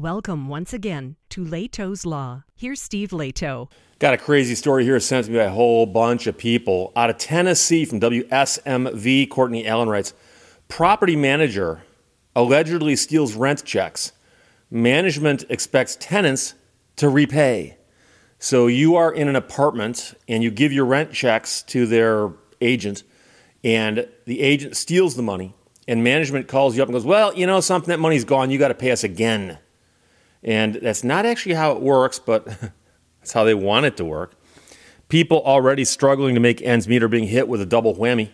Welcome once again to Lehto's Law. Here's Steve Lehto. Got a crazy story here sent to me by a whole bunch of people. Out of Tennessee from WSMV, Courtney Allen writes Property manager allegedly steals rent checks. Management expects tenants to repay. So you are in an apartment and you give your rent checks to their agent, and the agent steals the money, and management calls you up and goes, Well, you know something, that money's gone, you got to pay us again. And that's not actually how it works, but that's how they want it to work. People already struggling to make ends meet are being hit with a double whammy.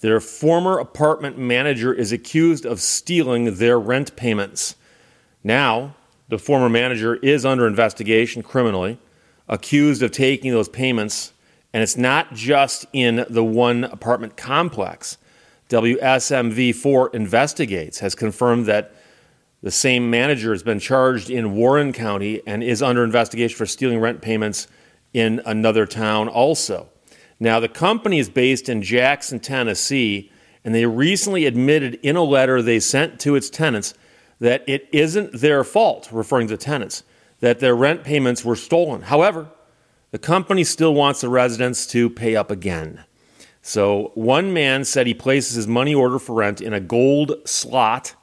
Their former apartment manager is accused of stealing their rent payments. Now, the former manager is under investigation criminally, accused of taking those payments, and it's not just in the one apartment complex. WSMV4 Investigates has confirmed that the same manager has been charged in Warren County and is under investigation for stealing rent payments in another town also. Now, the company is based in Jackson, Tennessee, and they recently admitted in a letter they sent to its tenants that it isn't their fault, referring to tenants, that their rent payments were stolen. However, the company still wants the residents to pay up again. So, one man said he places his money order for rent in a gold slot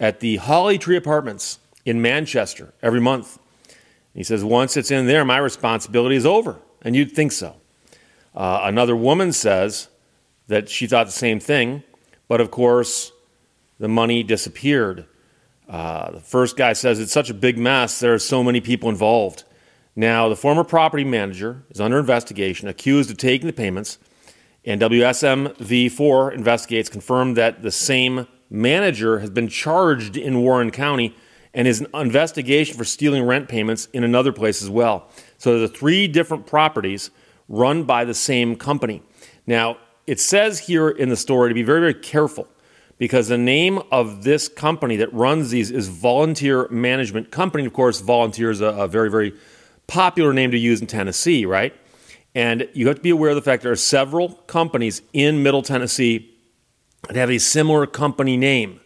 at the Holly Tree Apartments in Manchester every month. He says, once it's in there, my responsibility is over. And you'd think so. Uh, another woman says that she thought the same thing, but of course, the money disappeared. Uh, the first guy says it's such a big mess, there are so many people involved. Now, the former property manager is under investigation, accused of taking the payments, and WSMV4 investigates confirmed that the same manager has been charged in Warren County and is an investigation for stealing rent payments in another place as well. So there's three different properties run by the same company. Now, it says here in the story to be very, very careful because the name of this company that runs these is Volunteer Management Company. Of course, volunteer is a, a very, very popular name to use in Tennessee, right? And you have to be aware of the fact there are several companies in Middle Tennessee that have a similar company name.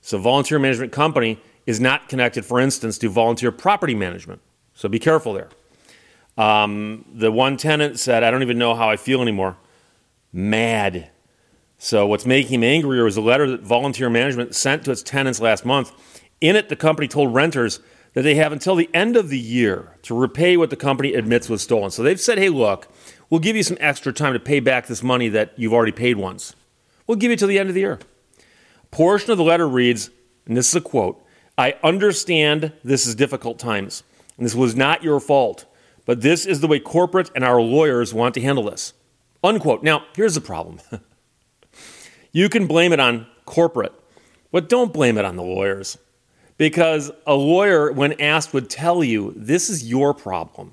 So, volunteer management company is not connected, for instance, to volunteer property management. So, be careful there. Um, the one tenant said, I don't even know how I feel anymore. Mad. So, what's making him angrier is a letter that volunteer management sent to its tenants last month. In it, the company told renters that they have until the end of the year to repay what the company admits was stolen. So, they've said, hey, look, we'll give you some extra time to pay back this money that you've already paid once. We'll give you till the end of the year. Portion of the letter reads, and this is a quote I understand this is difficult times, and this was not your fault, but this is the way corporate and our lawyers want to handle this. Unquote. Now, here's the problem you can blame it on corporate, but don't blame it on the lawyers. Because a lawyer, when asked, would tell you this is your problem.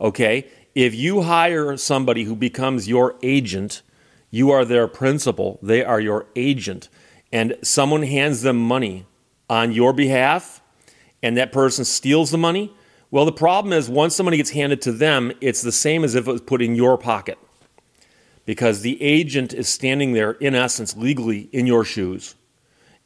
Okay? If you hire somebody who becomes your agent, you are their principal, they are your agent, and someone hands them money on your behalf, and that person steals the money. Well, the problem is once the money gets handed to them, it's the same as if it was put in your pocket because the agent is standing there, in essence, legally in your shoes.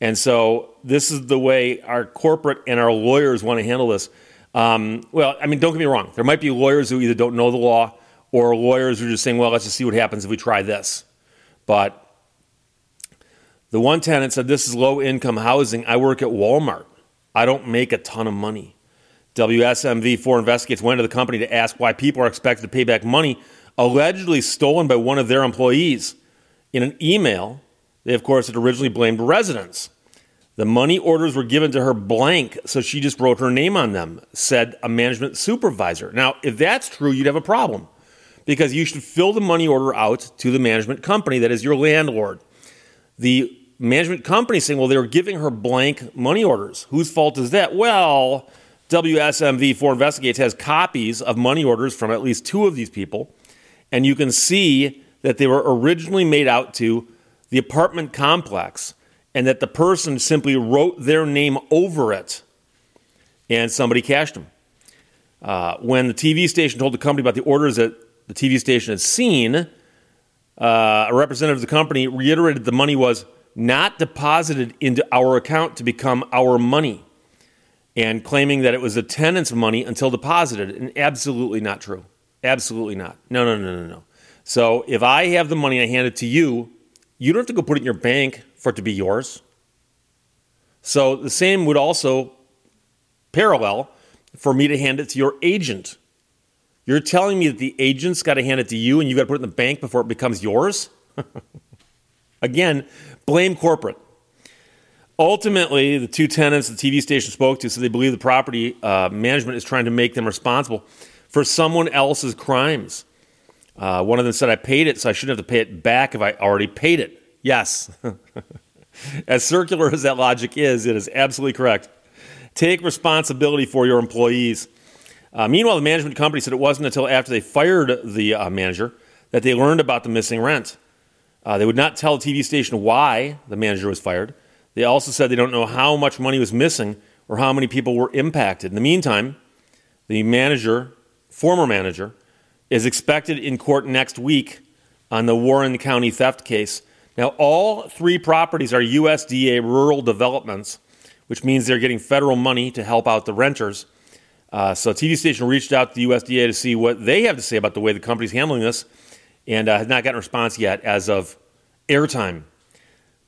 And so, this is the way our corporate and our lawyers want to handle this. Um, well, I mean, don't get me wrong. There might be lawyers who either don't know the law or lawyers who are just saying, well, let's just see what happens if we try this. But the one tenant said, This is low income housing. I work at Walmart. I don't make a ton of money. WSMV4 investigates went to the company to ask why people are expected to pay back money allegedly stolen by one of their employees. In an email, they, of course, had originally blamed residents. The money orders were given to her blank, so she just wrote her name on them, said a management supervisor. Now, if that's true, you'd have a problem because you should fill the money order out to the management company that is your landlord. The management company saying, well, they were giving her blank money orders. Whose fault is that? Well, WSMV4 Investigates has copies of money orders from at least two of these people, and you can see that they were originally made out to the apartment complex and that the person simply wrote their name over it and somebody cashed them. Uh, when the TV station told the company about the orders that the TV station had seen, uh, a representative of the company reiterated the money was not deposited into our account to become our money. and claiming that it was the tenant's money until deposited. And absolutely not true. Absolutely not. No, no, no, no, no. So if I have the money I hand it to you, you don't have to go put it in your bank for it to be yours. So the same would also parallel for me to hand it to your agent. You're telling me that the agent's got to hand it to you and you got to put it in the bank before it becomes yours? Again, blame corporate. Ultimately, the two tenants the TV station spoke to said they believe the property uh, management is trying to make them responsible for someone else's crimes. Uh, one of them said, I paid it, so I shouldn't have to pay it back if I already paid it. Yes. as circular as that logic is, it is absolutely correct. Take responsibility for your employees. Uh, meanwhile, the management company said it wasn't until after they fired the uh, manager that they learned about the missing rent. Uh, they would not tell the TV station why the manager was fired. They also said they don't know how much money was missing or how many people were impacted. In the meantime, the manager, former manager, is expected in court next week on the Warren County theft case. Now, all three properties are USDA rural developments, which means they're getting federal money to help out the renters. Uh, so, TV station reached out to the USDA to see what they have to say about the way the company's handling this, and uh, has not gotten a response yet as of airtime.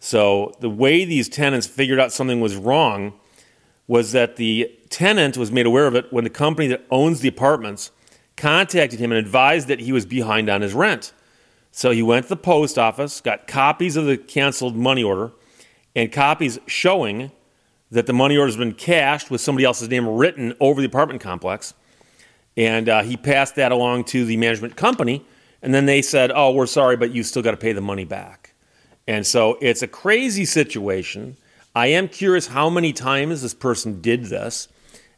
So the way these tenants figured out something was wrong was that the tenant was made aware of it when the company that owns the apartments contacted him and advised that he was behind on his rent. So he went to the post office, got copies of the canceled money order, and copies showing that the money order has been cashed with somebody else's name written over the apartment complex. And uh, he passed that along to the management company, and then they said, "Oh, we're sorry, but you still got to pay the money back." And so it's a crazy situation. I am curious how many times this person did this,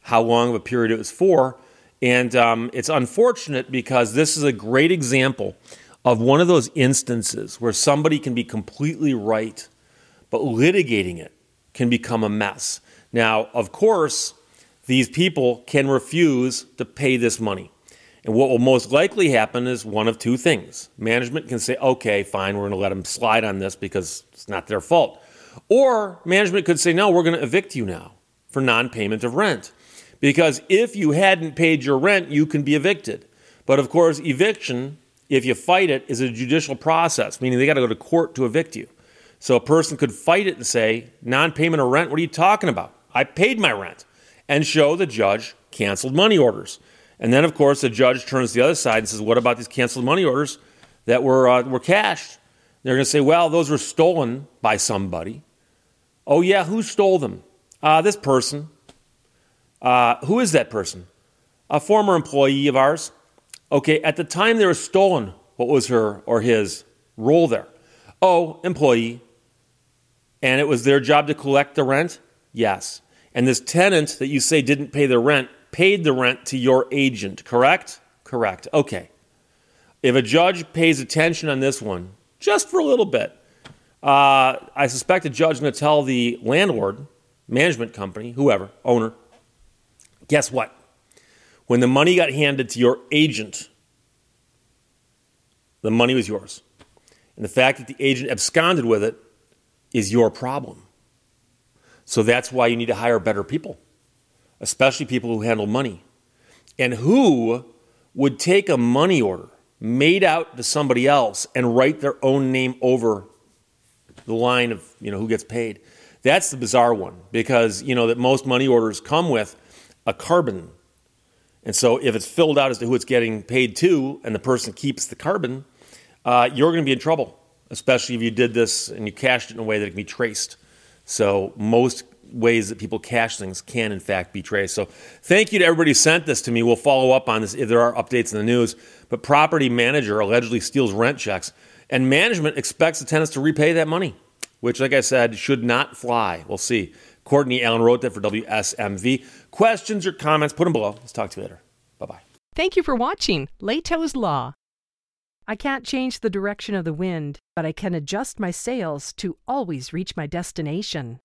how long of a period it was for. And um, it's unfortunate because this is a great example of one of those instances where somebody can be completely right, but litigating it can become a mess. Now, of course, these people can refuse to pay this money. And what will most likely happen is one of two things. Management can say, okay, fine, we're going to let them slide on this because it's not their fault. Or management could say, no, we're going to evict you now for non payment of rent. Because if you hadn't paid your rent, you can be evicted. But of course, eviction, if you fight it, is a judicial process, meaning they got to go to court to evict you. So a person could fight it and say, non payment of rent, what are you talking about? I paid my rent. And show the judge canceled money orders. And then, of course, the judge turns the other side and says, What about these canceled money orders that were, uh, were cashed? They're going to say, Well, those were stolen by somebody. Oh, yeah, who stole them? Uh, this person. Uh, who is that person? A former employee of ours. Okay, at the time they were stolen, what was her or his role there? Oh, employee. And it was their job to collect the rent? Yes. And this tenant that you say didn't pay the rent paid the rent to your agent, correct? Correct. Okay. If a judge pays attention on this one, just for a little bit, uh, I suspect the judge is going to tell the landlord, management company, whoever, owner, guess what? When the money got handed to your agent, the money was yours. And the fact that the agent absconded with it is your problem. So that's why you need to hire better people especially people who handle money. And who would take a money order made out to somebody else and write their own name over the line of you know who gets paid? That's the bizarre one because you know that most money orders come with a carbon. And so if it's filled out as to who it's getting paid to and the person keeps the carbon, uh, you're going to be in trouble, especially if you did this and you cashed it in a way that it can be traced. So most ways that people cash things can in fact be traced. So thank you to everybody who sent this to me. We'll follow up on this if there are updates in the news. But property manager allegedly steals rent checks, and management expects the tenants to repay that money, which, like I said, should not fly. We'll see. Courtney Allen wrote that for WSMV. Questions or comments, put them below. Let's talk to you later. Bye bye. Thank you for watching Lehto's Law. I can't change the direction of the wind, but I can adjust my sails to always reach my destination.